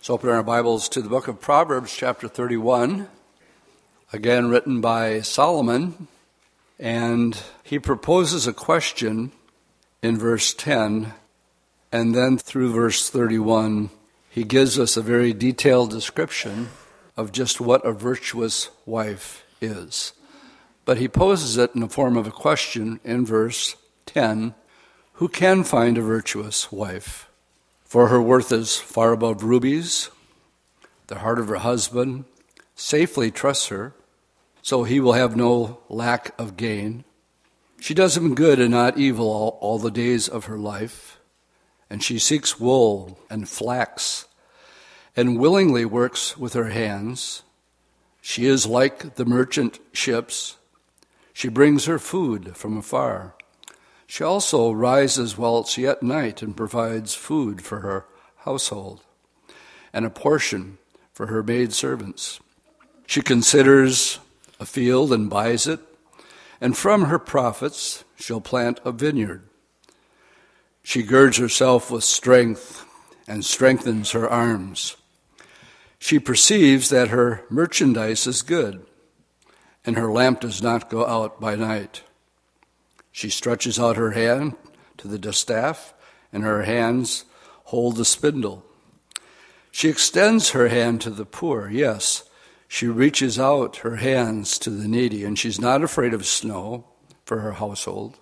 Let's open our Bibles to the book of Proverbs, chapter 31, again written by Solomon. And he proposes a question in verse 10, and then through verse 31, he gives us a very detailed description of just what a virtuous wife is. But he poses it in the form of a question in verse 10 Who can find a virtuous wife? For her worth is far above rubies. The heart of her husband safely trusts her, so he will have no lack of gain. She does him good and not evil all, all the days of her life, and she seeks wool and flax, and willingly works with her hands. She is like the merchant ships. She brings her food from afar. She also rises while it's yet night and provides food for her household and a portion for her maid servants. She considers a field and buys it, and from her profits she'll plant a vineyard. She girds herself with strength and strengthens her arms. She perceives that her merchandise is good, and her lamp does not go out by night. She stretches out her hand to the distaff, and her hands hold the spindle. She extends her hand to the poor, yes. She reaches out her hands to the needy, and she's not afraid of snow for her household.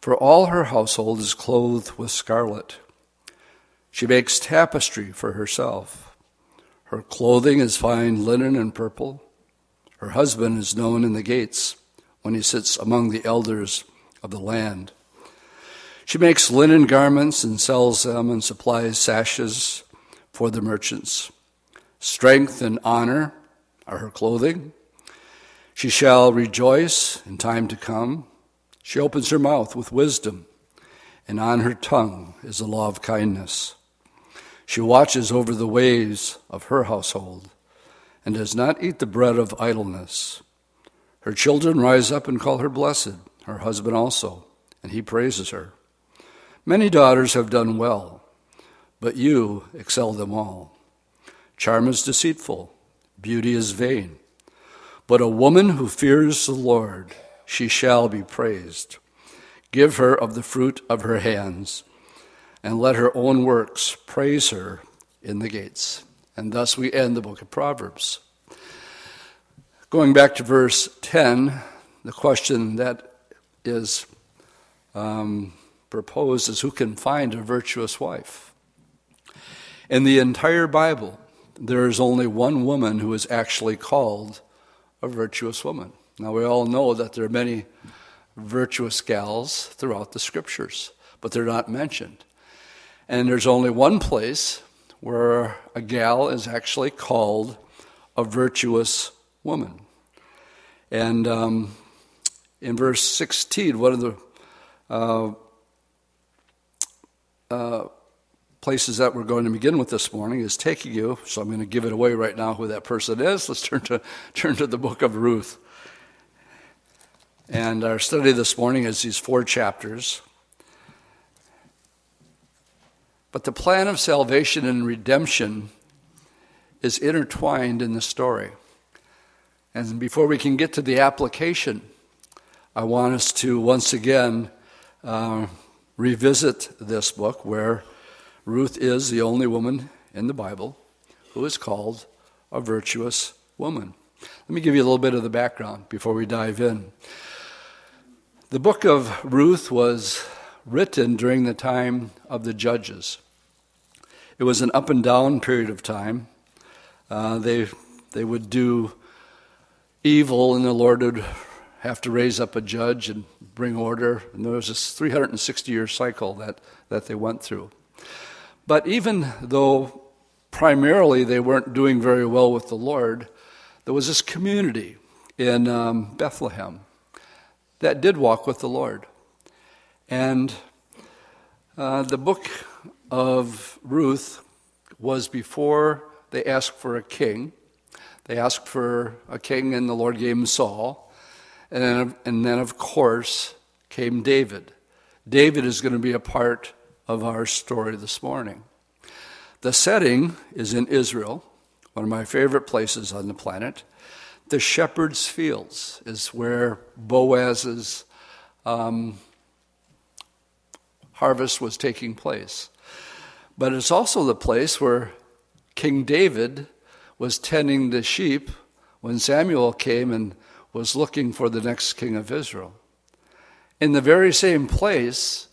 For all her household is clothed with scarlet. She makes tapestry for herself. Her clothing is fine linen and purple. Her husband is known in the gates when he sits among the elders of the land. She makes linen garments and sells them and supplies sashes for the merchants. Strength and honor are her clothing. She shall rejoice in time to come. She opens her mouth with wisdom, and on her tongue is the law of kindness. She watches over the ways of her household and does not eat the bread of idleness. Her children rise up and call her blessed, her husband also, and he praises her. Many daughters have done well, but you excel them all. Charm is deceitful, beauty is vain, but a woman who fears the Lord, she shall be praised. Give her of the fruit of her hands, and let her own works praise her in the gates. And thus we end the book of Proverbs. Going back to verse 10, the question that is um, proposed is who can find a virtuous wife? In the entire Bible, there is only one woman who is actually called a virtuous woman. Now, we all know that there are many virtuous gals throughout the scriptures, but they're not mentioned. And there's only one place where a gal is actually called a virtuous woman. And um, in verse 16, one of the uh, uh, places that we're going to begin with this morning is taking you, so I'm going to give it away right now who that person is. Let's turn to, turn to the book of Ruth. And our study this morning is these four chapters. But the plan of salvation and redemption is intertwined in the story. And before we can get to the application, I want us to once again uh, revisit this book where Ruth is the only woman in the Bible who is called a virtuous woman. Let me give you a little bit of the background before we dive in. The book of Ruth was written during the time of the judges. It was an up and down period of time. Uh, they, they would do evil, and the Lord would have to raise up a judge and bring order. And there was this 360 year cycle that, that they went through. But even though primarily they weren't doing very well with the Lord, there was this community in um, Bethlehem that did walk with the Lord. And uh, the book of Ruth was before they asked for a king. They asked for a king, and the Lord gave him Saul. And then, and then, of course, came David. David is going to be a part of our story this morning. The setting is in Israel, one of my favorite places on the planet. The shepherd's fields is where Boaz's um, harvest was taking place. But it's also the place where King David was tending the sheep when Samuel came and was looking for the next king of Israel. In the very same place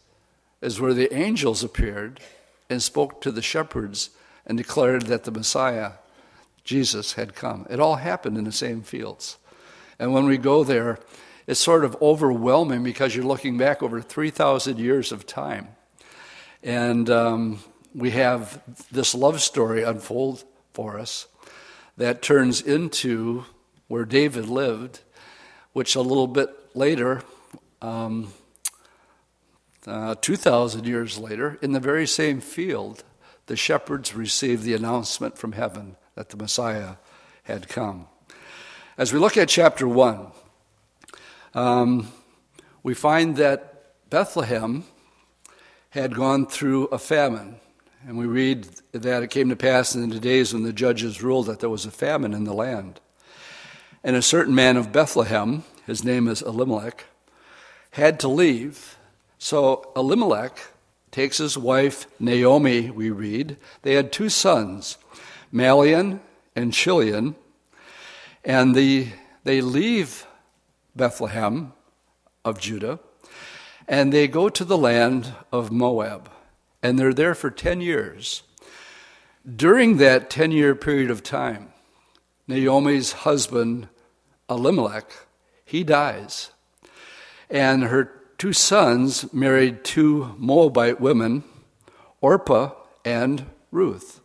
as where the angels appeared and spoke to the shepherds and declared that the Messiah, Jesus, had come. It all happened in the same fields. And when we go there, it's sort of overwhelming because you're looking back over 3,000 years of time. And um, we have this love story unfold for us that turns into where David lived, which a little bit later, um, uh, 2,000 years later, in the very same field, the shepherds received the announcement from heaven that the Messiah had come. As we look at chapter 1, um, we find that Bethlehem had gone through a famine. And we read that it came to pass in the days when the judges ruled that there was a famine in the land. And a certain man of Bethlehem, his name is Elimelech, had to leave. So Elimelech takes his wife Naomi, we read. They had two sons, Mahlon and Chilion, and the, they leave Bethlehem of Judah and they go to the land of Moab. And they're there for 10 years. During that 10 year period of time, Naomi's husband, Elimelech, he dies. And her two sons married two Moabite women, Orpah and Ruth.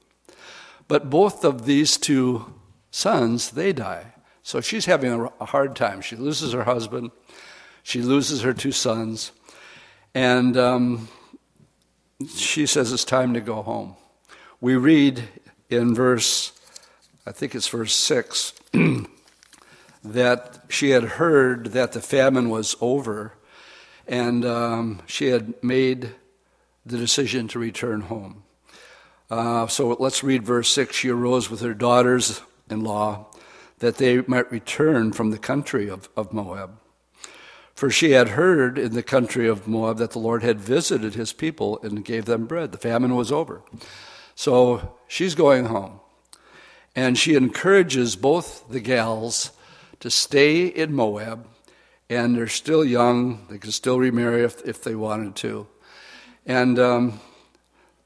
But both of these two sons, they die. So she's having a hard time. She loses her husband, she loses her two sons, and um, she says it's time to go home. We read in verse, I think it's verse 6, that she had heard that the famine was over and um, she had made the decision to return home. Uh, so let's read verse 6. She arose with her daughters in law that they might return from the country of, of Moab. For she had heard in the country of Moab that the Lord had visited his people and gave them bread. The famine was over. So she's going home. And she encourages both the gals to stay in Moab. And they're still young. They can still remarry if, if they wanted to. And um,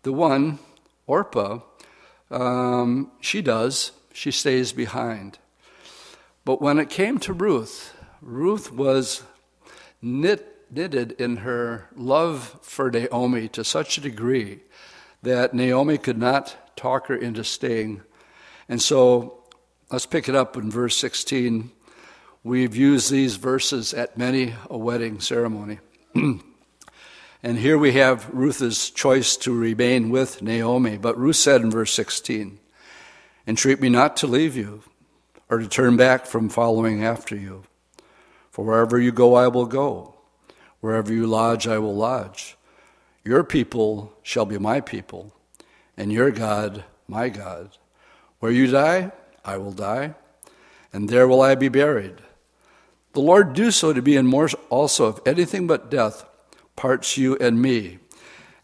the one, Orpah, um, she does. She stays behind. But when it came to Ruth, Ruth was knit, knitted in her love for Naomi to such a degree that Naomi could not talk her into staying. And so let's pick it up in verse 16. We've used these verses at many a wedding ceremony. and here we have Ruth's choice to remain with Naomi. But Ruth said in verse 16, Entreat me not to leave you or to turn back from following after you. For wherever you go, I will go. Wherever you lodge, I will lodge. Your people shall be my people, and your God, my God. Where you die, I will die, and there will I be buried. The Lord do so to be in more also if anything but death parts you and me.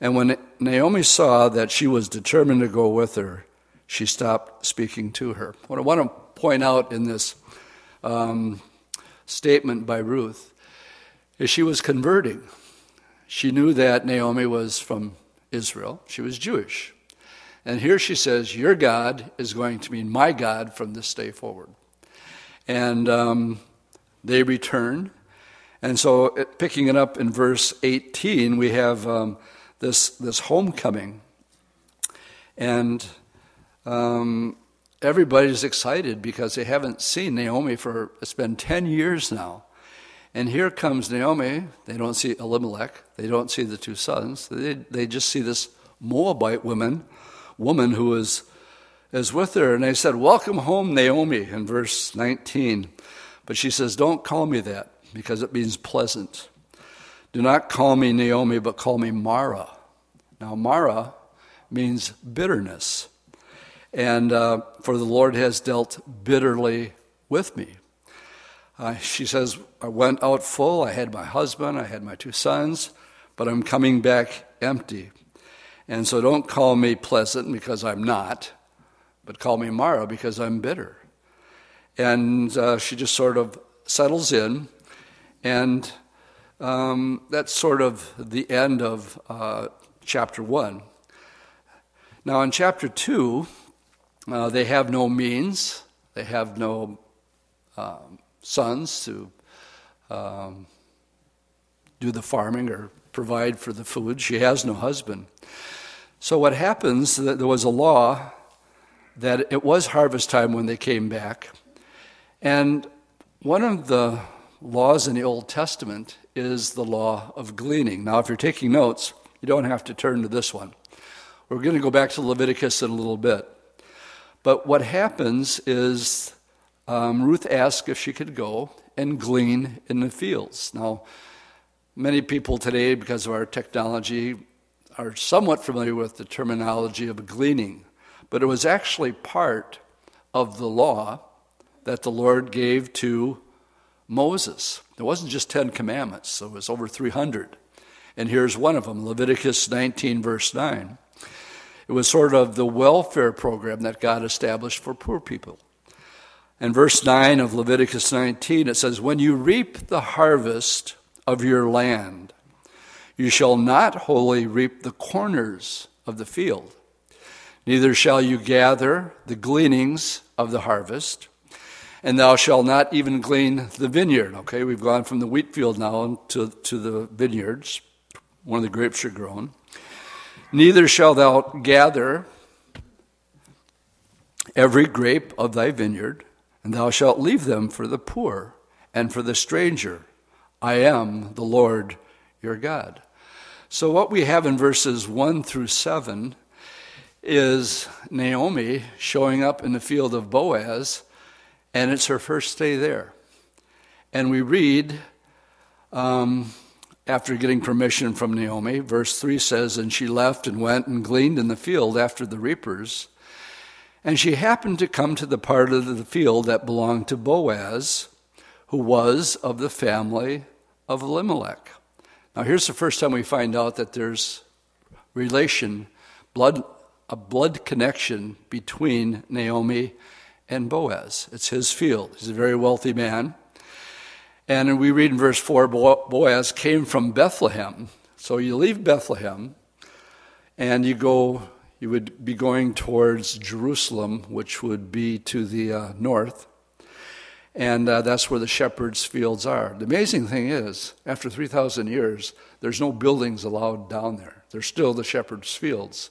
And when Naomi saw that she was determined to go with her, she stopped speaking to her. What I want to point out in this um, statement by Ruth is she was converting. She knew that Naomi was from Israel, she was Jewish. And here she says, Your God is going to be my God from this day forward. And um, they return. And so, it, picking it up in verse 18, we have um, this, this homecoming. And um, everybody's excited because they haven't seen Naomi for, it's been 10 years now. And here comes Naomi. They don't see Elimelech. They don't see the two sons. They, they just see this Moabite woman, woman who is, is with her. And they said, Welcome home, Naomi, in verse 19. But she says, Don't call me that because it means pleasant. Do not call me Naomi, but call me Mara. Now, Mara means bitterness. And uh, for the Lord has dealt bitterly with me. Uh, she says, I went out full. I had my husband, I had my two sons, but I'm coming back empty. And so don't call me pleasant because I'm not, but call me Mara because I'm bitter. And uh, she just sort of settles in, and um, that's sort of the end of uh, chapter one. Now, in chapter two, uh, they have no means, they have no um, sons to um, do the farming or provide for the food. She has no husband. So, what happens, there was a law that it was harvest time when they came back. And one of the laws in the Old Testament is the law of gleaning. Now, if you're taking notes, you don't have to turn to this one. We're going to go back to Leviticus in a little bit. But what happens is um, Ruth asked if she could go and glean in the fields. Now, many people today, because of our technology, are somewhat familiar with the terminology of gleaning, but it was actually part of the law that the Lord gave to Moses. It wasn't just 10 commandments, it was over 300. And here's one of them Leviticus 19, verse 9. It was sort of the welfare program that God established for poor people. In verse 9 of Leviticus 19, it says, When you reap the harvest of your land, you shall not wholly reap the corners of the field, neither shall you gather the gleanings of the harvest, and thou shalt not even glean the vineyard. Okay, we've gone from the wheat field now to, to the vineyards, one of the grapes are grown. Neither shalt thou gather every grape of thy vineyard, and thou shalt leave them for the poor and for the stranger. I am the Lord your God. So, what we have in verses 1 through 7 is Naomi showing up in the field of Boaz, and it's her first day there. And we read, um, after getting permission from Naomi, verse 3 says, And she left and went and gleaned in the field after the reapers. And she happened to come to the part of the field that belonged to Boaz, who was of the family of Elimelech. Now, here's the first time we find out that there's relation, blood, a blood connection between Naomi and Boaz. It's his field. He's a very wealthy man. And we read in verse 4 Boaz came from Bethlehem. So you leave Bethlehem and you go, you would be going towards Jerusalem, which would be to the uh, north. And uh, that's where the shepherds' fields are. The amazing thing is, after 3,000 years, there's no buildings allowed down there. There's still the shepherds' fields.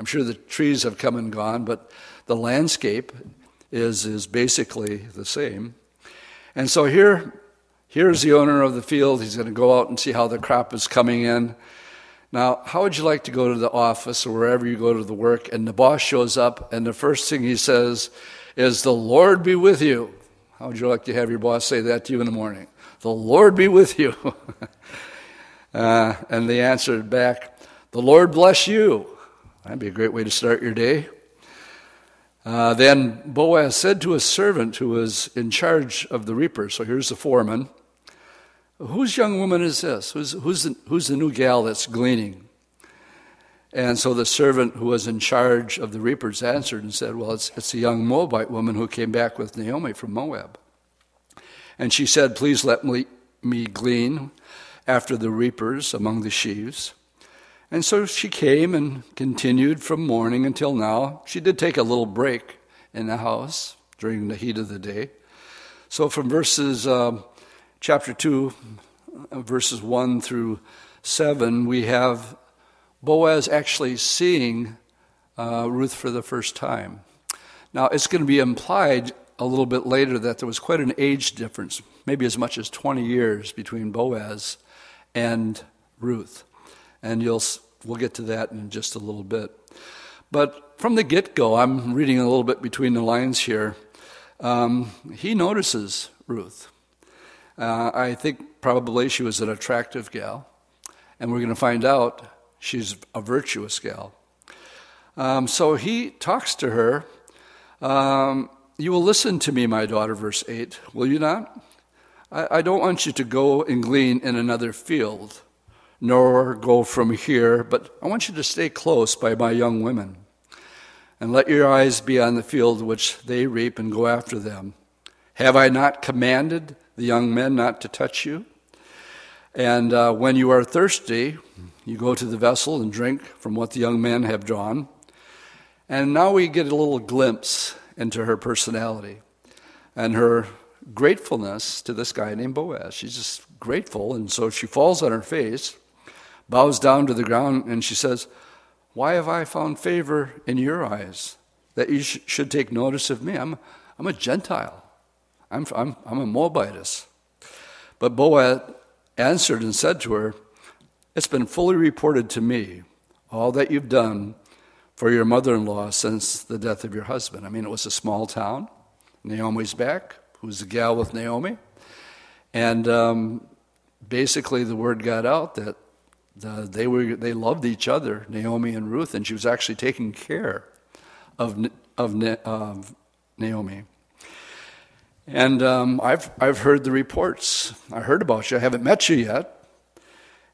I'm sure the trees have come and gone, but the landscape is, is basically the same. And so here, here's the owner of the field. He's going to go out and see how the crop is coming in. Now, how would you like to go to the office or wherever you go to the work, and the boss shows up, and the first thing he says is, The Lord be with you. How would you like to have your boss say that to you in the morning? The Lord be with you. uh, and they answered back, The Lord bless you. That'd be a great way to start your day. Uh, then Boaz said to his servant who was in charge of the reapers, so here's the foreman, Whose young woman is this? Who's, who's, the, who's the new gal that's gleaning? And so the servant who was in charge of the reapers answered and said, Well, it's, it's a young Moabite woman who came back with Naomi from Moab. And she said, Please let me, me glean after the reapers among the sheaves. And so she came and continued from morning until now. She did take a little break in the house during the heat of the day. So from verses, uh, chapter 2, verses 1 through 7, we have Boaz actually seeing uh, Ruth for the first time. Now, it's going to be implied a little bit later that there was quite an age difference, maybe as much as 20 years between Boaz and Ruth. And you'll, we'll get to that in just a little bit. But from the get go, I'm reading a little bit between the lines here. Um, he notices Ruth. Uh, I think probably she was an attractive gal, and we're going to find out She's a virtuous gal. Um, so he talks to her. Um, you will listen to me, my daughter, verse 8, will you not? I, I don't want you to go and glean in another field, nor go from here, but I want you to stay close by my young women. And let your eyes be on the field which they reap and go after them. Have I not commanded the young men not to touch you? And uh, when you are thirsty, you go to the vessel and drink from what the young men have drawn. And now we get a little glimpse into her personality and her gratefulness to this guy named Boaz. She's just grateful, and so she falls on her face, bows down to the ground, and she says, Why have I found favor in your eyes that you sh- should take notice of me? I'm, I'm a Gentile, I'm, I'm, I'm a Moabitess. But Boaz answered and said to her, It's been fully reported to me, all that you've done for your mother in law since the death of your husband. I mean, it was a small town. Naomi's back who's the gal with Naomi. And um, basically, the word got out that the, they, were, they loved each other, Naomi and Ruth, and she was actually taking care of, of, of Naomi. And um, I've, I've heard the reports. I heard about you. I haven't met you yet.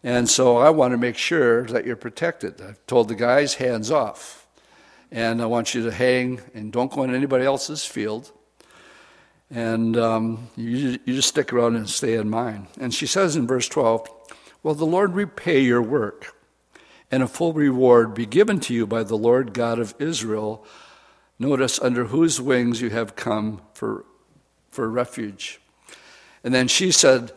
And so I want to make sure that you're protected. I've told the guys, hands off. And I want you to hang and don't go in anybody else's field and um, you, you just stick around and stay in mine. And she says in verse 12, Well, the Lord repay your work, and a full reward be given to you by the Lord God of Israel. Notice under whose wings you have come for, for refuge. And then she said,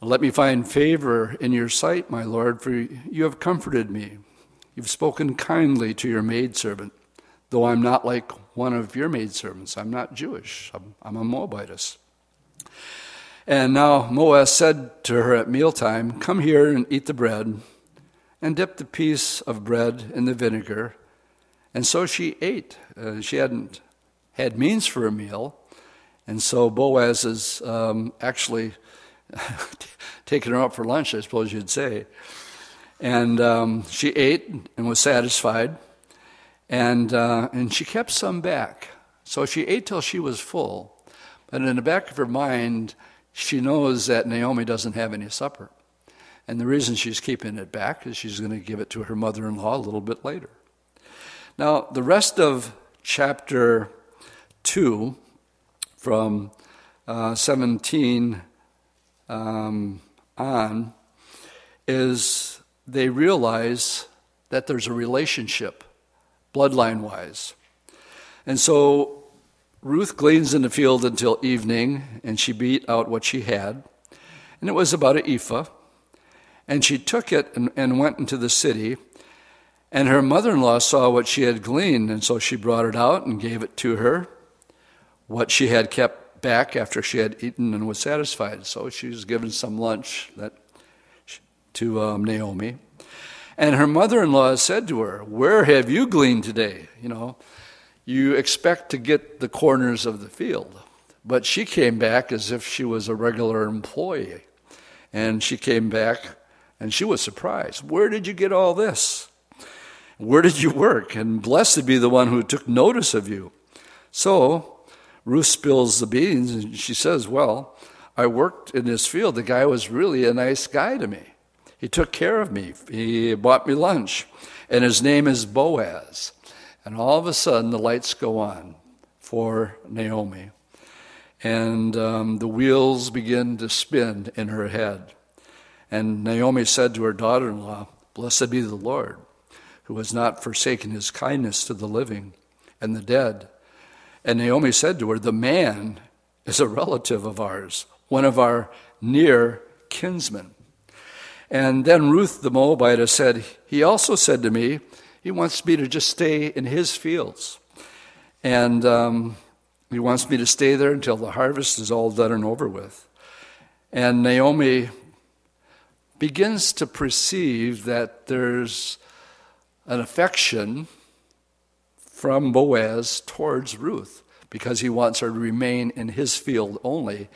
Let me find favor in your sight, my Lord, for you have comforted me. You've spoken kindly to your maidservant, though I'm not like one of your maidservants. I'm not Jewish, I'm, I'm a Moabitess. And now Boaz said to her at mealtime, Come here and eat the bread, and dip the piece of bread in the vinegar. And so she ate. Uh, she hadn't had means for a meal, and so Boaz is um, actually taking her out for lunch, I suppose you'd say. And um, she ate and was satisfied. And, uh, and she kept some back. So she ate till she was full. But in the back of her mind, she knows that Naomi doesn't have any supper. And the reason she's keeping it back is she's going to give it to her mother in law a little bit later. Now, the rest of chapter 2, from uh, 17 um, on, is they realize that there's a relationship bloodline wise. And so Ruth gleans in the field until evening, and she beat out what she had. And it was about an ephah. And she took it and, and went into the city. And her mother in law saw what she had gleaned, and so she brought it out and gave it to her, what she had kept back after she had eaten and was satisfied. So she was given some lunch that, to um, Naomi. And her mother in law said to her, Where have you gleaned today? You know, you expect to get the corners of the field. But she came back as if she was a regular employee. And she came back and she was surprised. Where did you get all this? Where did you work? And blessed be the one who took notice of you. So Ruth spills the beans and she says, Well, I worked in this field. The guy was really a nice guy to me. He took care of me. He bought me lunch. And his name is Boaz. And all of a sudden, the lights go on for Naomi. And um, the wheels begin to spin in her head. And Naomi said to her daughter in law, Blessed be the Lord, who has not forsaken his kindness to the living and the dead. And Naomi said to her, The man is a relative of ours, one of our near kinsmen. And then Ruth the Moabitess said, He also said to me, He wants me to just stay in his fields. And um, he wants me to stay there until the harvest is all done and over with. And Naomi begins to perceive that there's an affection from Boaz towards Ruth because he wants her to remain in his field only.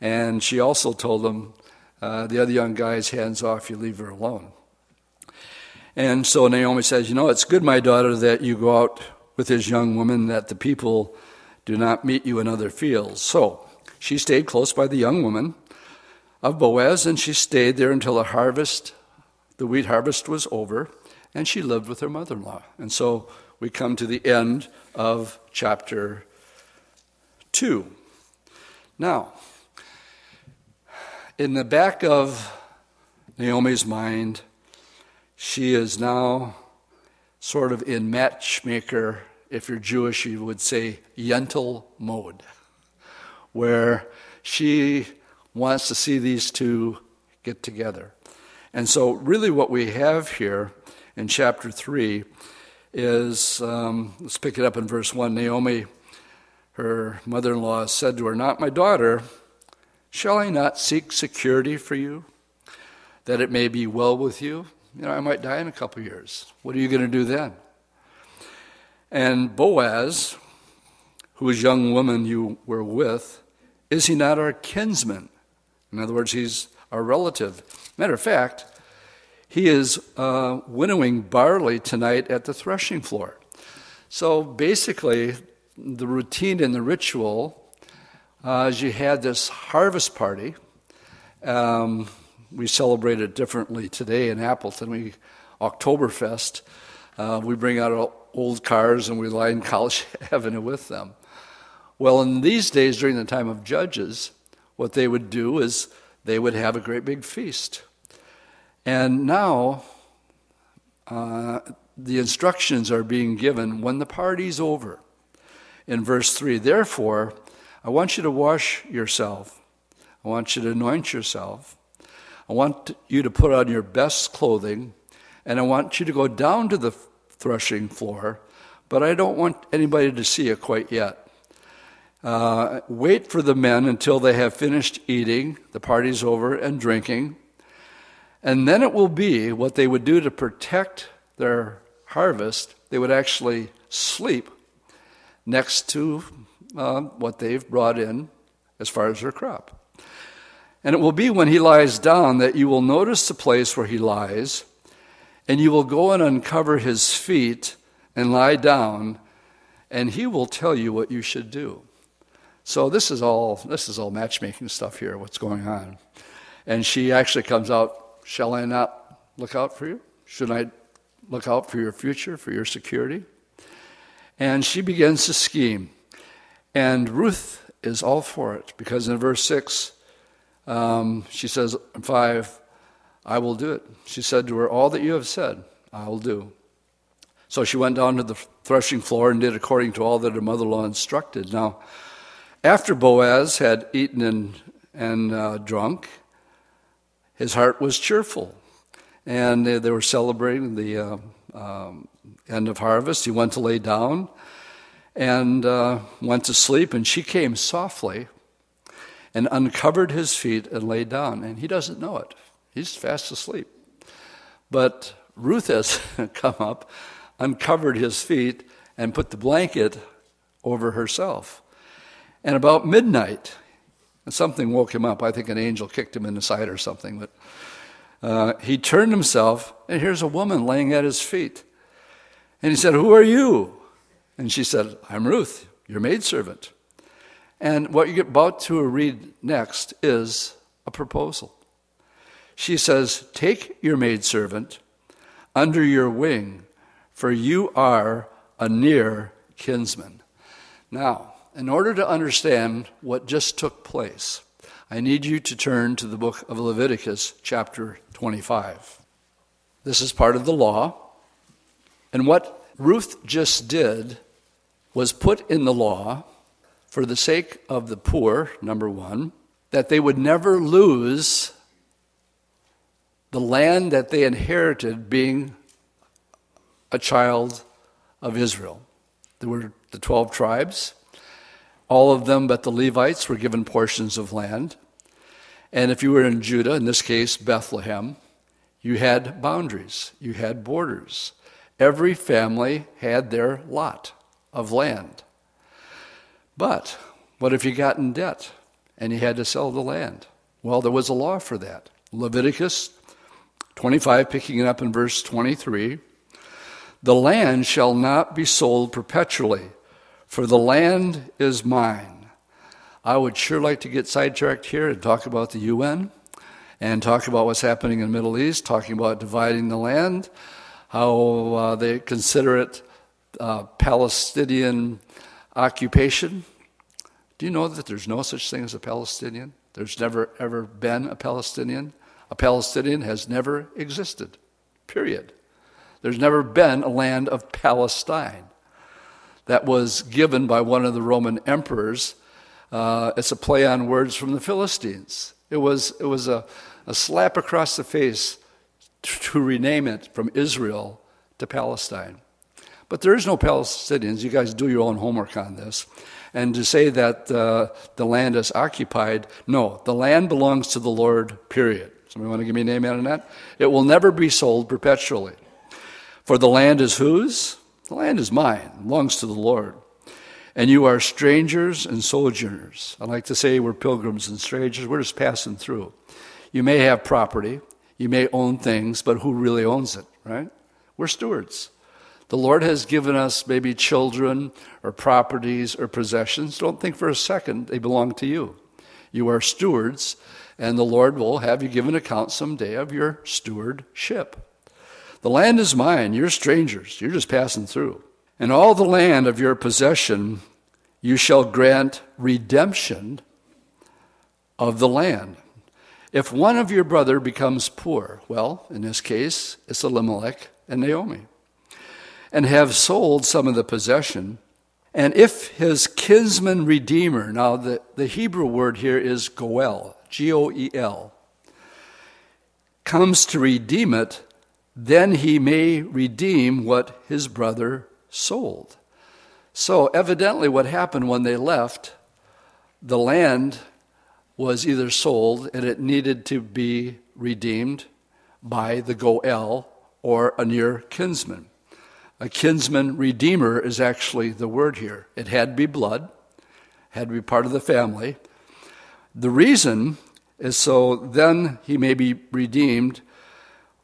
And she also told him, uh, the other young guy's hands off, you leave her alone. And so Naomi says, You know, it's good, my daughter, that you go out with this young woman, that the people do not meet you in other fields. So she stayed close by the young woman of Boaz, and she stayed there until the harvest, the wheat harvest was over, and she lived with her mother in law. And so we come to the end of chapter 2. Now, in the back of Naomi's mind, she is now sort of in matchmaker, if you're Jewish, you would say yentl mode, where she wants to see these two get together. And so, really, what we have here in chapter 3 is um, let's pick it up in verse 1. Naomi, her mother in law, said to her, Not my daughter, shall I not seek security for you, that it may be well with you? You know, I might die in a couple years. What are you going to do then? And Boaz, whose young woman you were with, is he not our kinsman? In other words, he's our relative. Matter of fact, he is uh, winnowing barley tonight at the threshing floor. So basically, the routine and the ritual uh, is you had this harvest party. Um, we celebrate it differently today in Appleton. We Oktoberfest. Uh, we bring out old cars and we line College Avenue with them. Well, in these days, during the time of Judges, what they would do is they would have a great big feast. And now, uh, the instructions are being given when the party's over. In verse 3, therefore, I want you to wash yourself. I want you to anoint yourself. I want you to put on your best clothing, and I want you to go down to the threshing floor, but I don't want anybody to see it quite yet. Uh, wait for the men until they have finished eating, the party's over, and drinking. And then it will be what they would do to protect their harvest. They would actually sleep next to uh, what they've brought in as far as their crop. And it will be when he lies down that you will notice the place where he lies, and you will go and uncover his feet and lie down, and he will tell you what you should do. So this is all this is all matchmaking stuff here, what's going on. And she actually comes out, shall I not look out for you? Should I look out for your future, for your security? And she begins to scheme. And Ruth is all for it because in verse 6, um, she says, 5, I will do it. She said to her, All that you have said, I will do. So she went down to the threshing floor and did according to all that her mother in law instructed. Now, after Boaz had eaten and, and uh, drunk, his heart was cheerful. And they, they were celebrating the uh, um, end of harvest. He went to lay down and uh, went to sleep, and she came softly and uncovered his feet and lay down. And he doesn't know it, he's fast asleep. But Ruth has come up, uncovered his feet, and put the blanket over herself. And about midnight, something woke him up. I think an angel kicked him in the side or something. But uh, he turned himself, and here's a woman laying at his feet. And he said, Who are you? And she said, I'm Ruth, your maidservant. And what you're about to read next is a proposal. She says, Take your maidservant under your wing, for you are a near kinsman. Now, in order to understand what just took place, I need you to turn to the book of Leviticus, chapter 25. This is part of the law. And what Ruth just did was put in the law for the sake of the poor, number one, that they would never lose the land that they inherited being a child of Israel. There were the 12 tribes. All of them but the Levites were given portions of land. And if you were in Judah, in this case Bethlehem, you had boundaries, you had borders. Every family had their lot of land. But what if you got in debt and you had to sell the land? Well, there was a law for that. Leviticus 25, picking it up in verse 23. The land shall not be sold perpetually, for the land is mine. I would sure like to get sidetracked here and talk about the UN and talk about what's happening in the Middle East, talking about dividing the land, how uh, they consider it uh, Palestinian occupation. Do you know that there's no such thing as a Palestinian? There's never ever been a Palestinian. A Palestinian has never existed, period. There's never been a land of Palestine that was given by one of the Roman emperors. Uh, it's a play on words from the Philistines. It was, it was a, a slap across the face to, to rename it from Israel to Palestine. But there is no Palestinians. You guys do your own homework on this. And to say that uh, the land is occupied, no, the land belongs to the Lord, period. Somebody want to give me an amen on that? It will never be sold perpetually. For the land is whose? The land is mine, belongs to the Lord. And you are strangers and sojourners. I like to say we're pilgrims and strangers. We're just passing through. You may have property, you may own things, but who really owns it, right? We're stewards. The Lord has given us maybe children or properties or possessions. Don't think for a second they belong to you. You are stewards, and the Lord will have you give an account someday of your stewardship. The land is mine, you're strangers, you're just passing through. And all the land of your possession you shall grant redemption of the land. If one of your brother becomes poor, well, in this case, it's Elimelech and Naomi, and have sold some of the possession, and if his kinsman redeemer, now the, the Hebrew word here is goel, G O E L, comes to redeem it, then he may redeem what his brother sold. So, evidently, what happened when they left, the land was either sold and it needed to be redeemed by the Goel or a near kinsman. A kinsman redeemer is actually the word here. It had to be blood, had to be part of the family. The reason is so then he may be redeemed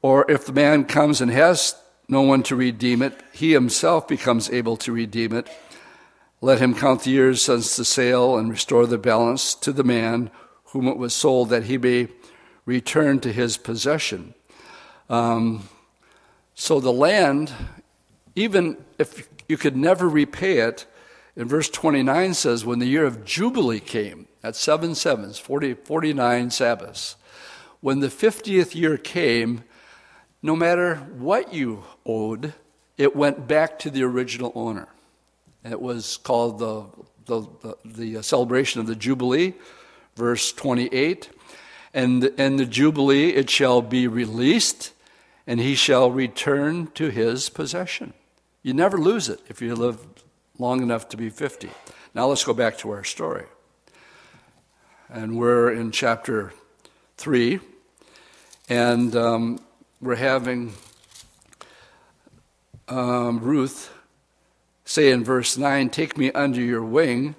or if the man comes and has no one to redeem it, he himself becomes able to redeem it. Let him count the years since the sale and restore the balance to the man whom it was sold, that he may return to his possession. Um, so the land, even if you could never repay it, in verse 29 says, when the year of Jubilee came, at seven sevens, 40, 49 Sabbaths, when the 50th year came, no matter what you owed, it went back to the original owner. It was called the, the, the, the celebration of the Jubilee, verse 28. And in the Jubilee it shall be released, and he shall return to his possession. You never lose it if you live long enough to be 50. Now let's go back to our story. And we're in chapter 3. And um, we're having um, Ruth say in verse 9, Take me under your wing,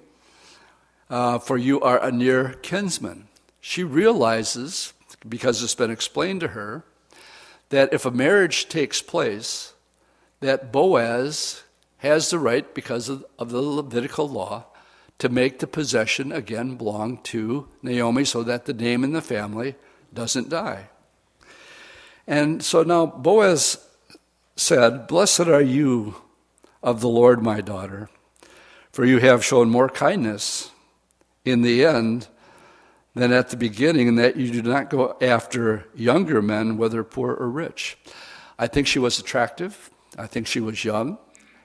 uh, for you are a near kinsman. She realizes, because it's been explained to her, that if a marriage takes place, that Boaz has the right, because of, of the Levitical law, to make the possession again belong to Naomi so that the name in the family doesn't die. And so now Boaz said, Blessed are you of the Lord, my daughter, for you have shown more kindness in the end than at the beginning, and that you do not go after younger men, whether poor or rich. I think she was attractive. I think she was young.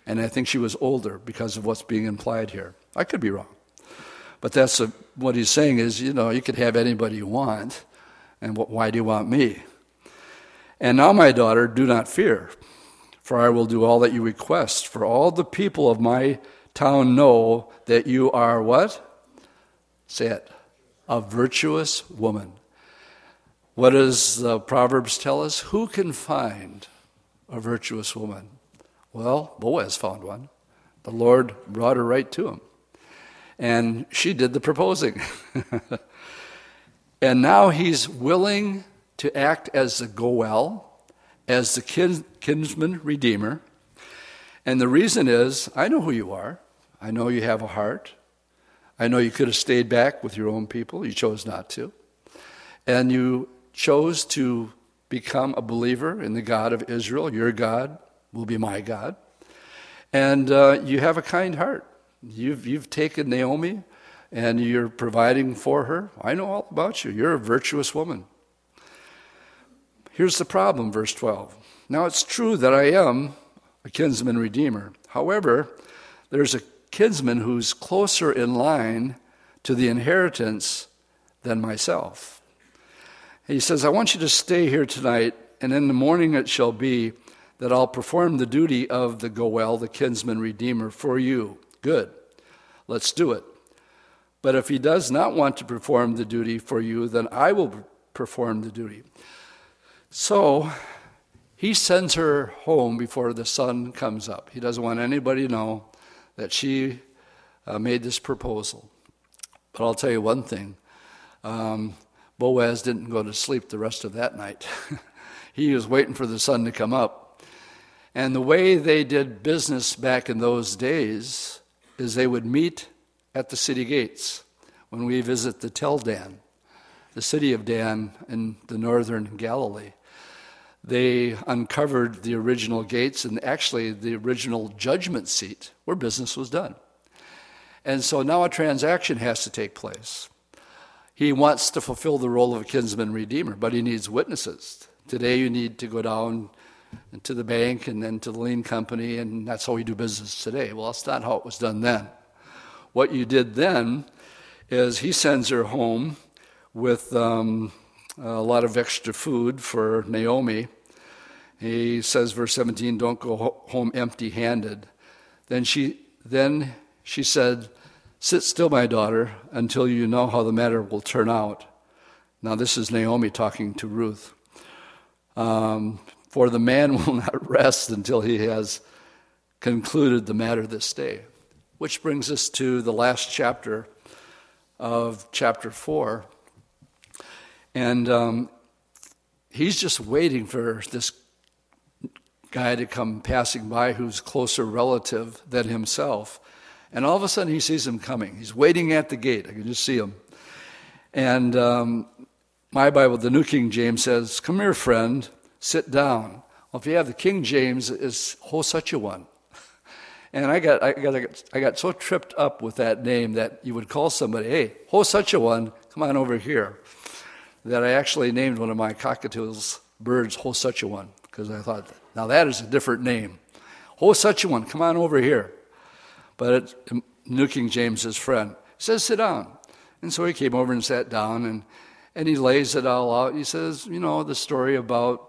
And I think she was older because of what's being implied here. I could be wrong. But that's a, what he's saying is, you know, you could have anybody you want, and what, why do you want me? And now, my daughter, do not fear, for I will do all that you request. For all the people of my town know that you are what? Say it. A virtuous woman. What does the Proverbs tell us? Who can find a virtuous woman? Well, Boaz found one. The Lord brought her right to him. And she did the proposing. and now he's willing to act as the Goel, as the kin, kinsman redeemer. And the reason is I know who you are. I know you have a heart. I know you could have stayed back with your own people. You chose not to. And you chose to become a believer in the God of Israel. Your God will be my God. And uh, you have a kind heart. You've, you've taken Naomi and you're providing for her. I know all about you. You're a virtuous woman. Here's the problem, verse 12. Now it's true that I am a kinsman redeemer. However, there's a kinsman who's closer in line to the inheritance than myself. He says, I want you to stay here tonight, and in the morning it shall be that I'll perform the duty of the Goel, the kinsman redeemer, for you. Good. Let's do it. But if he does not want to perform the duty for you, then I will perform the duty. So he sends her home before the sun comes up. He doesn't want anybody to know that she uh, made this proposal. But I'll tell you one thing um, Boaz didn't go to sleep the rest of that night. he was waiting for the sun to come up. And the way they did business back in those days is they would meet at the city gates when we visit the Tel Dan, the city of Dan in the northern Galilee. They uncovered the original gates and actually the original judgment seat where business was done. And so now a transaction has to take place. He wants to fulfill the role of a kinsman redeemer, but he needs witnesses. Today you need to go down to the bank and then to the lien company, and that's how we do business today. Well, that's not how it was done then. What you did then is he sends her home with um, a lot of extra food for Naomi. He says, verse 17, don't go home empty handed. Then she, then she said, Sit still, my daughter, until you know how the matter will turn out. Now, this is Naomi talking to Ruth. Um, for the man will not rest until he has concluded the matter this day. Which brings us to the last chapter of chapter 4. And um, he's just waiting for this guy to come passing by who's closer relative than himself. And all of a sudden he sees him coming. He's waiting at the gate. I can just see him. And um, my Bible, the New King James says, Come here, friend, sit down. Well, if you have the King James, it's Ho such a one. And I got, I got, I got so tripped up with that name that you would call somebody, hey, ho such a one, come on over here, that I actually named one of my cockatoos birds ho such a one, because I thought, now that is a different name. Ho such a one, come on over here. But it, New King James, his friend, says, sit down. And so he came over and sat down, and, and he lays it all out. He says, you know, the story about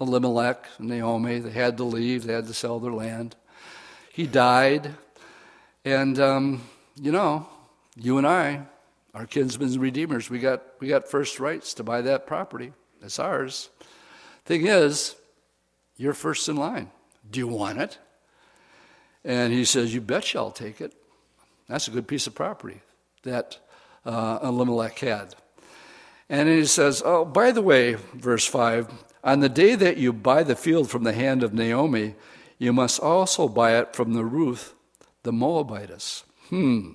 Elimelech and Naomi, they had to leave, they had to sell their land. He died. And, um, you know, you and I, our kinsmen redeemers, we got, we got first rights to buy that property. That's ours. Thing is, you're first in line. Do you want it? And he says, You betcha I'll take it. That's a good piece of property that uh, Elimelech had. And he says, Oh, by the way, verse 5 on the day that you buy the field from the hand of Naomi, you must also buy it from the Ruth, the Moabitess. Hmm.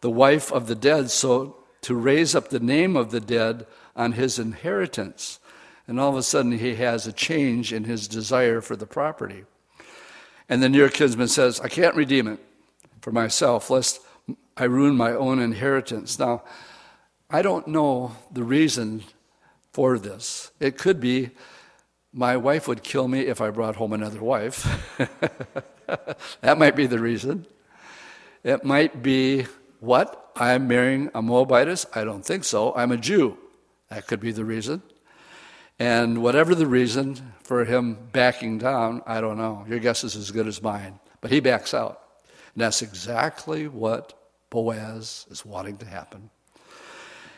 The wife of the dead, so to raise up the name of the dead on his inheritance. And all of a sudden, he has a change in his desire for the property. And the near kinsman says, I can't redeem it for myself, lest I ruin my own inheritance. Now, I don't know the reason for this. It could be my wife would kill me if I brought home another wife. that might be the reason. It might be what? I'm marrying a Moabitess? I don't think so. I'm a Jew. That could be the reason. And whatever the reason for him backing down, I don't know. Your guess is as good as mine. But he backs out. And that's exactly what Boaz is wanting to happen.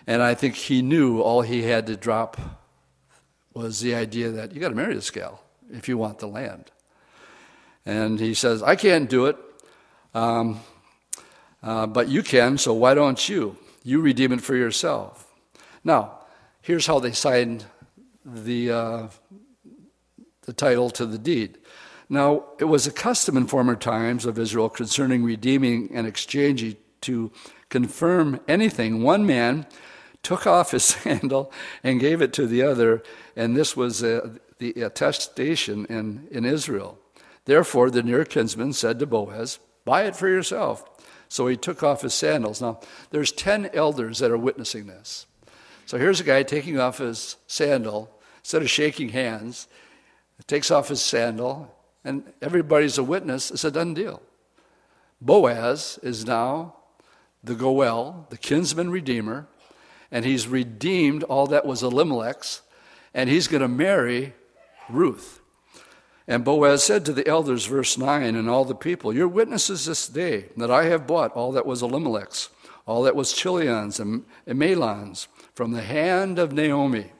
And I think he knew all he had to drop was the idea that you got to marry this gal if you want the land. And he says, I can't do it, um, uh, but you can, so why don't you? You redeem it for yourself. Now, here's how they signed the, uh, the title to the deed. Now, it was a custom in former times of Israel concerning redeeming and exchanging to confirm anything. One man took off his sandal and gave it to the other, and this was uh, the attestation in, in Israel. Therefore, the near kinsman said to Boaz, Buy it for yourself. So he took off his sandals. Now, there's 10 elders that are witnessing this. So here's a guy taking off his sandal. Instead of shaking hands, takes off his sandal, and everybody's a witness. It's a done deal. Boaz is now the Goel, the kinsman redeemer, and he's redeemed all that was Elimelech's, and he's going to marry Ruth. And Boaz said to the elders, verse 9, and all the people, You're witnesses this day that I have bought all that was Elimelech's, all that was Chilion's and, Mahlon's, from the hand of Naomi.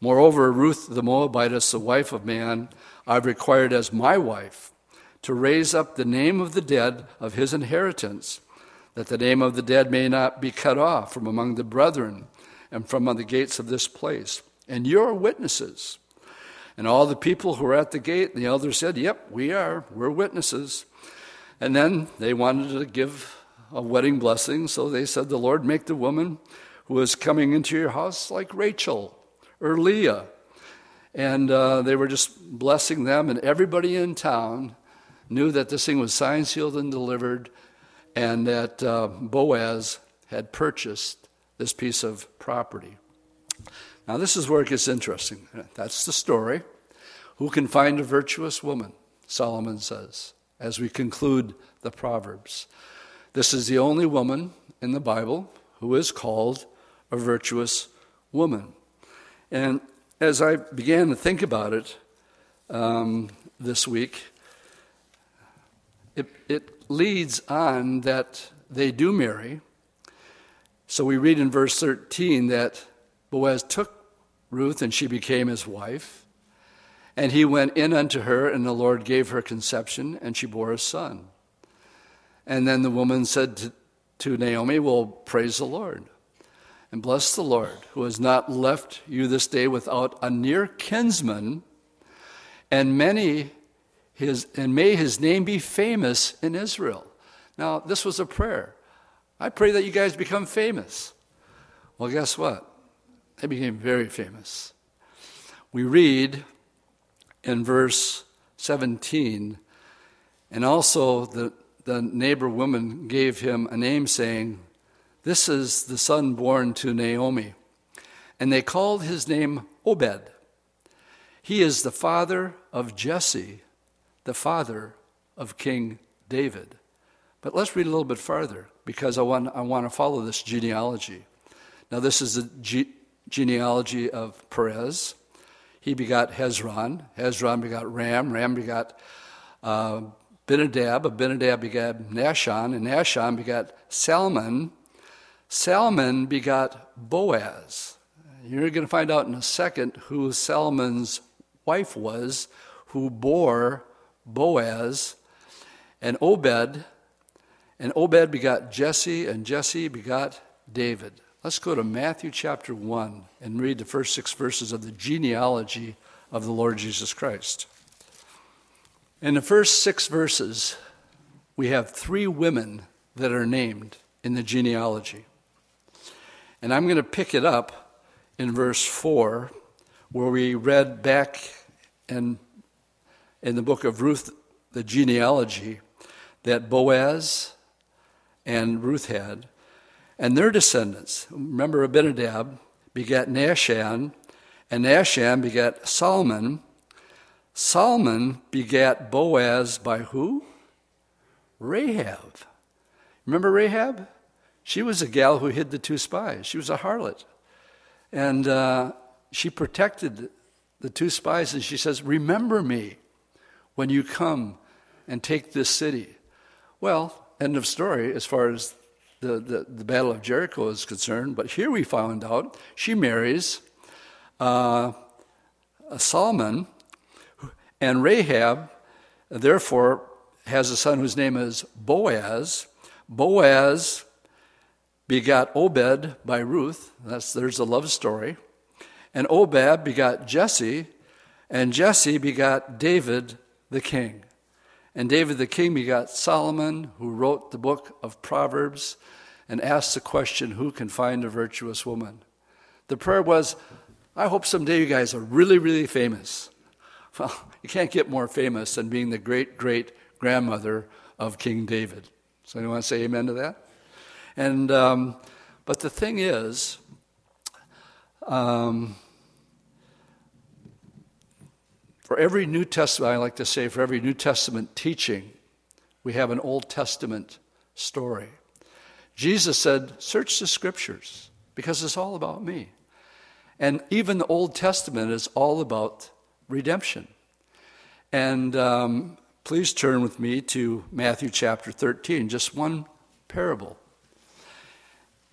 Moreover, Ruth the Moabitess, the wife of man, I've required as my wife to raise up the name of the dead of his inheritance, that the name of the dead may not be cut off from among the brethren and from the gates of this place. And you're witnesses. And all the people who were at the gate, the elders said, Yep, we are. We're witnesses. And then they wanted to give a wedding blessing, so they said, The Lord make the woman who is coming into your house like Rachel or Leah. And uh, they were just blessing them, and everybody in town knew that this thing was signed, sealed, and delivered, and that uh, Boaz had purchased this piece of property. Now, this is where it gets interesting. That's the story. Who can find a virtuous woman? Solomon says, as we conclude the Proverbs. This is the only woman in the Bible who is called a virtuous woman. And as I began to think about it um, this week, it, it leads on that they do marry. So we read in verse 13 that Boaz took Ruth, and she became his wife. And he went in unto her, and the Lord gave her conception, and she bore a son. And then the woman said to, Naomi, Well, praise the Lord, and bless the Lord, who has not left you this day without a near kinsman, and many his, and may his name be famous in Israel. Now, this was a prayer. I pray that you guys become famous. Well, guess what? They became very famous. We read in verse 17, and also the, the neighbor woman gave him a name, saying, This is the son born to Naomi. And they called his name Obed. He is the father of Jesse, the father of King David. But let's read a little bit farther because I want, I want to follow this genealogy. Now, this is the genealogy of Perez. He begot Hezron. Hezron begot Ram. Ram begot uh, Abinadab. Abinadab begat Nahshon. And Nahshon begot Salmon. Salmon begot Boaz. You're going to find out in a second who Salmon's wife was, who bore Boaz. And Obed. And Obed begot Jesse, and Jesse begot David. Let's go to Matthew chapter 1 and read the first six verses of the genealogy of the Lord Jesus Christ. In the first six verses, we have three women that are named in the genealogy. And I'm going to pick it up in verse 4, where we read back in, in the book of Ruth, the genealogy, that Boaz and Ruth had and their descendants. Remember, Abinadab begat Nahshon, and Nahshon begat Solomon. Solomon begat Boaz by who? Rahab. Remember Rahab? She was a gal who hid the two spies. She was a harlot. And uh, she protected the two spies, and she says, Remember me when you come and take this city. Well, end of story as far as the, the, the, Battle of Jericho is concerned. But here we found out she marries uh, Solomon, and Rahab, therefore, has a son whose name is Boaz. Boaz begot Obed by Ruth. That's, there's a love story. And Obed begot Jesse, and Jesse begot David the king. And David the king begot Solomon, who wrote the book of Proverbs and asked the question, Who can find a virtuous woman? The prayer was, I hope someday you guys are really, really famous. Well, you can't get more famous than being the great great grandmother of King David. So, anyone want to say amen to that? And, um, but the thing is, um, for every New Testament, I like to say, for every New Testament teaching, we have an Old Testament story. Jesus said, Search the scriptures because it's all about me. And even the Old Testament is all about redemption. And um, please turn with me to Matthew chapter 13, just one parable.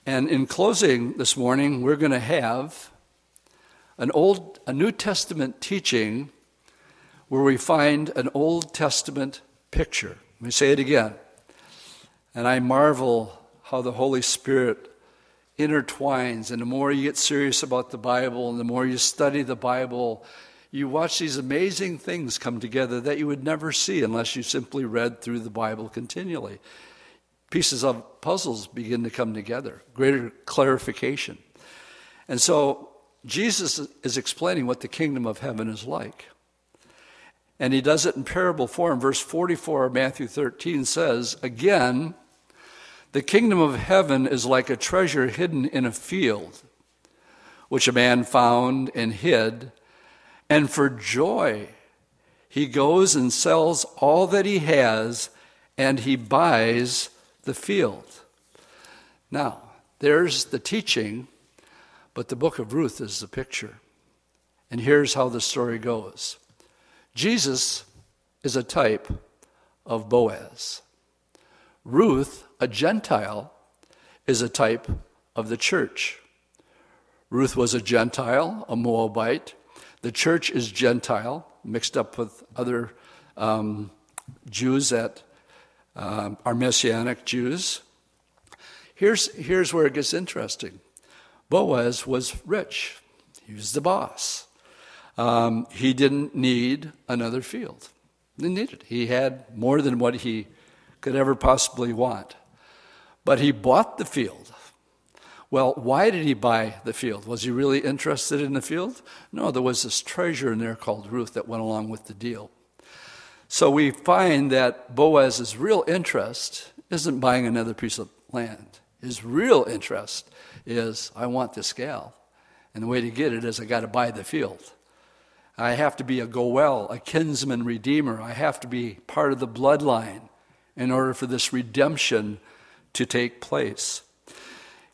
And in closing this morning, we're going to have an old, a New Testament teaching where we find an Old Testament picture. Let me say it again. And I marvel how the Holy Spirit intertwines. And the more you get serious about the Bible and the more you study the Bible, you watch these amazing things come together that you would never see unless you simply read through the Bible continually pieces of puzzles begin to come together, greater clarification. And so Jesus is explaining what the kingdom of heaven is like. And he does it in parable form. Verse 44 of Matthew 13 says, Again, the kingdom of heaven is like a treasure hidden in a field, which a man found and hid. And for joy, he goes and sells all that he has and he buys the field. Now, there's the teaching, but the book of Ruth is the picture. And here's how the story goes Jesus is a type of Boaz. Ruth, a Gentile, is a type of the church. Ruth was a Gentile, a Moabite. The church is Gentile, mixed up with other um, Jews that um, are Messianic Jews. Here's, here's where it gets interesting Boaz was rich, he was the boss. Um, he didn't need another field. He didn't need it. He had more than what he could ever possibly want. But he bought the field. Well, why did he buy the field? Was he really interested in the field? No, there was this treasure in there called Ruth that went along with the deal. So we find that Boaz's real interest isn't buying another piece of land. His real interest is, I want this gal. And the way to get it is, I got to buy the field. I have to be a Goel, a kinsman redeemer. I have to be part of the bloodline in order for this redemption to take place.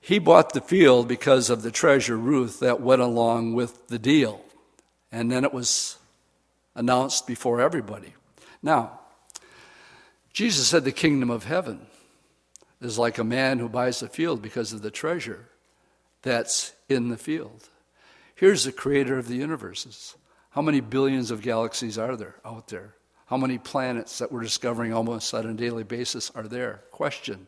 He bought the field because of the treasure, Ruth, that went along with the deal. And then it was announced before everybody. Now, Jesus said the kingdom of heaven is like a man who buys a field because of the treasure that's in the field. Here's the creator of the universes. How many billions of galaxies are there out there? How many planets that we're discovering almost on a daily basis are there? Question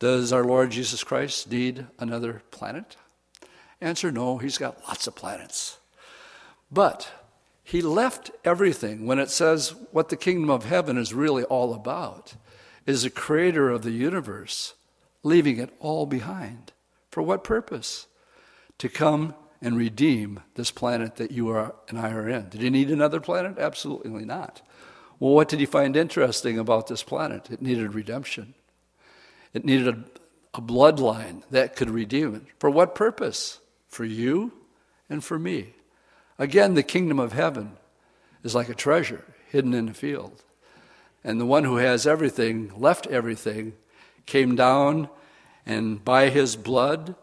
Does our Lord Jesus Christ need another planet? Answer no, he's got lots of planets. But he left everything when it says what the kingdom of heaven is really all about is the creator of the universe leaving it all behind. For what purpose? To come and redeem this planet that you are and I are in. Did he need another planet? Absolutely not. Well, what did he find interesting about this planet? It needed redemption. It needed a, a bloodline that could redeem it. For what purpose? For you and for me. Again, the kingdom of heaven is like a treasure hidden in a field. And the one who has everything, left everything, came down, and by his blood,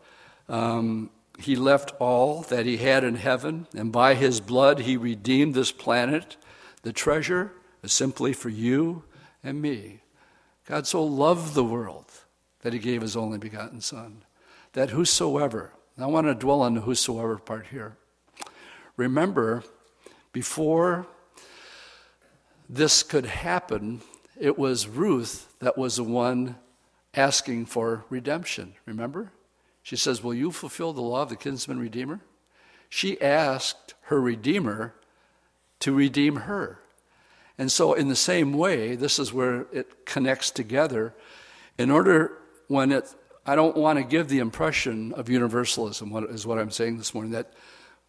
um, he left all that he had in heaven, and by his blood, he redeemed this planet. The treasure is simply for you and me. God so loved the world that he gave his only begotten Son, that whosoever, I want to dwell on the whosoever part here. Remember, before this could happen, it was Ruth that was the one asking for redemption. Remember? She says, Will you fulfill the law of the kinsman redeemer? She asked her Redeemer to redeem her. And so, in the same way, this is where it connects together. In order, when it, I don't want to give the impression of universalism, what is what I'm saying this morning, that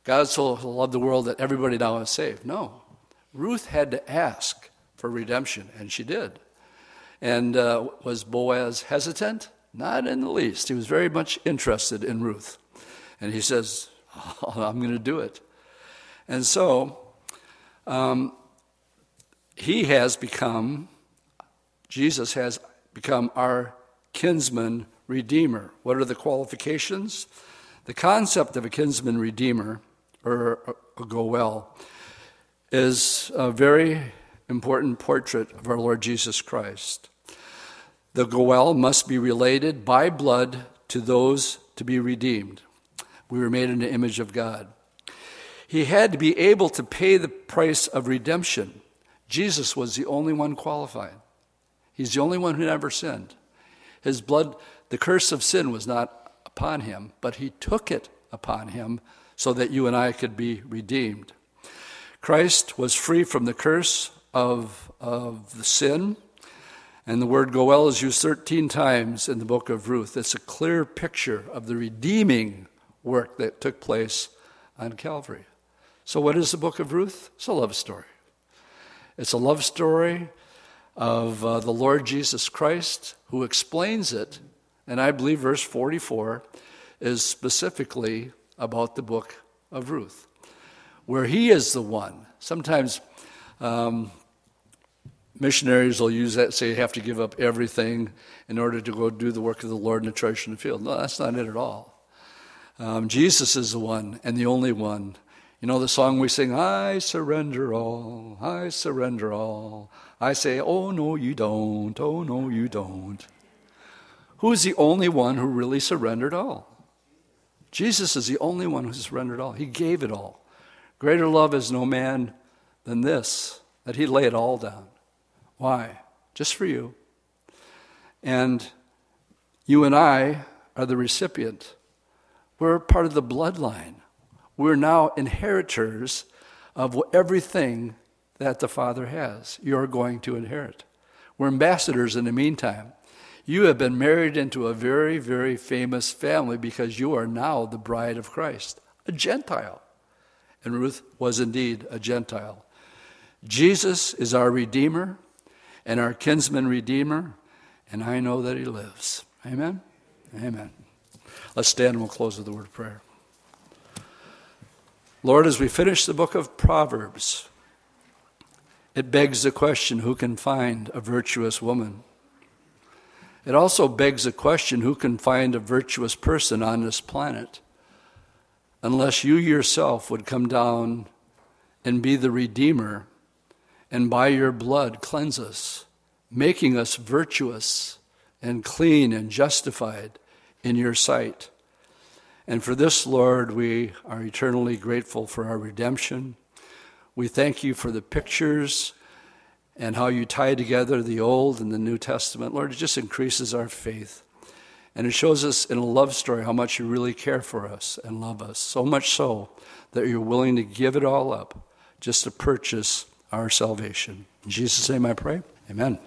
God so loved the world that everybody now is saved. No. Ruth had to ask for redemption, and she did. And uh, was Boaz hesitant? Not in the least. He was very much interested in Ruth. And he says, oh, I'm going to do it. And so, um, he has become, Jesus has become our kinsman redeemer. What are the qualifications? The concept of a kinsman redeemer, or a goel, is a very important portrait of our Lord Jesus Christ. The goel must be related by blood to those to be redeemed. We were made in the image of God. He had to be able to pay the price of redemption. Jesus was the only one qualified. He's the only one who never sinned. His blood, the curse of sin was not upon him, but he took it upon him so that you and I could be redeemed. Christ was free from the curse of, of the sin, and the word goel is used 13 times in the book of Ruth. It's a clear picture of the redeeming work that took place on Calvary. So, what is the book of Ruth? It's a love story. It's a love story of uh, the Lord Jesus Christ who explains it, and I believe verse 44 is specifically about the book of Ruth, where he is the one. Sometimes um, missionaries will use that, say you have to give up everything in order to go do the work of the Lord in the church in the field. No, that's not it at all. Um, Jesus is the one and the only one you know the song we sing, I surrender all, I surrender all. I say, oh no, you don't, oh no, you don't. Who's the only one who really surrendered all? Jesus is the only one who surrendered all. He gave it all. Greater love is no man than this, that he lay it all down. Why? Just for you. And you and I are the recipient. We're part of the bloodline we're now inheritors of everything that the Father has. You're going to inherit. We're ambassadors in the meantime. You have been married into a very, very famous family because you are now the bride of Christ, a Gentile. And Ruth was indeed a Gentile. Jesus is our Redeemer and our kinsman Redeemer, and I know that He lives. Amen? Amen. Let's stand and we'll close with a word of prayer. Lord, as we finish the book of Proverbs, it begs the question who can find a virtuous woman? It also begs the question who can find a virtuous person on this planet unless you yourself would come down and be the Redeemer and by your blood cleanse us, making us virtuous and clean and justified in your sight. And for this, Lord, we are eternally grateful for our redemption. We thank you for the pictures and how you tie together the Old and the New Testament. Lord, it just increases our faith. And it shows us in a love story how much you really care for us and love us. So much so that you're willing to give it all up just to purchase our salvation. In Jesus' name I pray. Amen.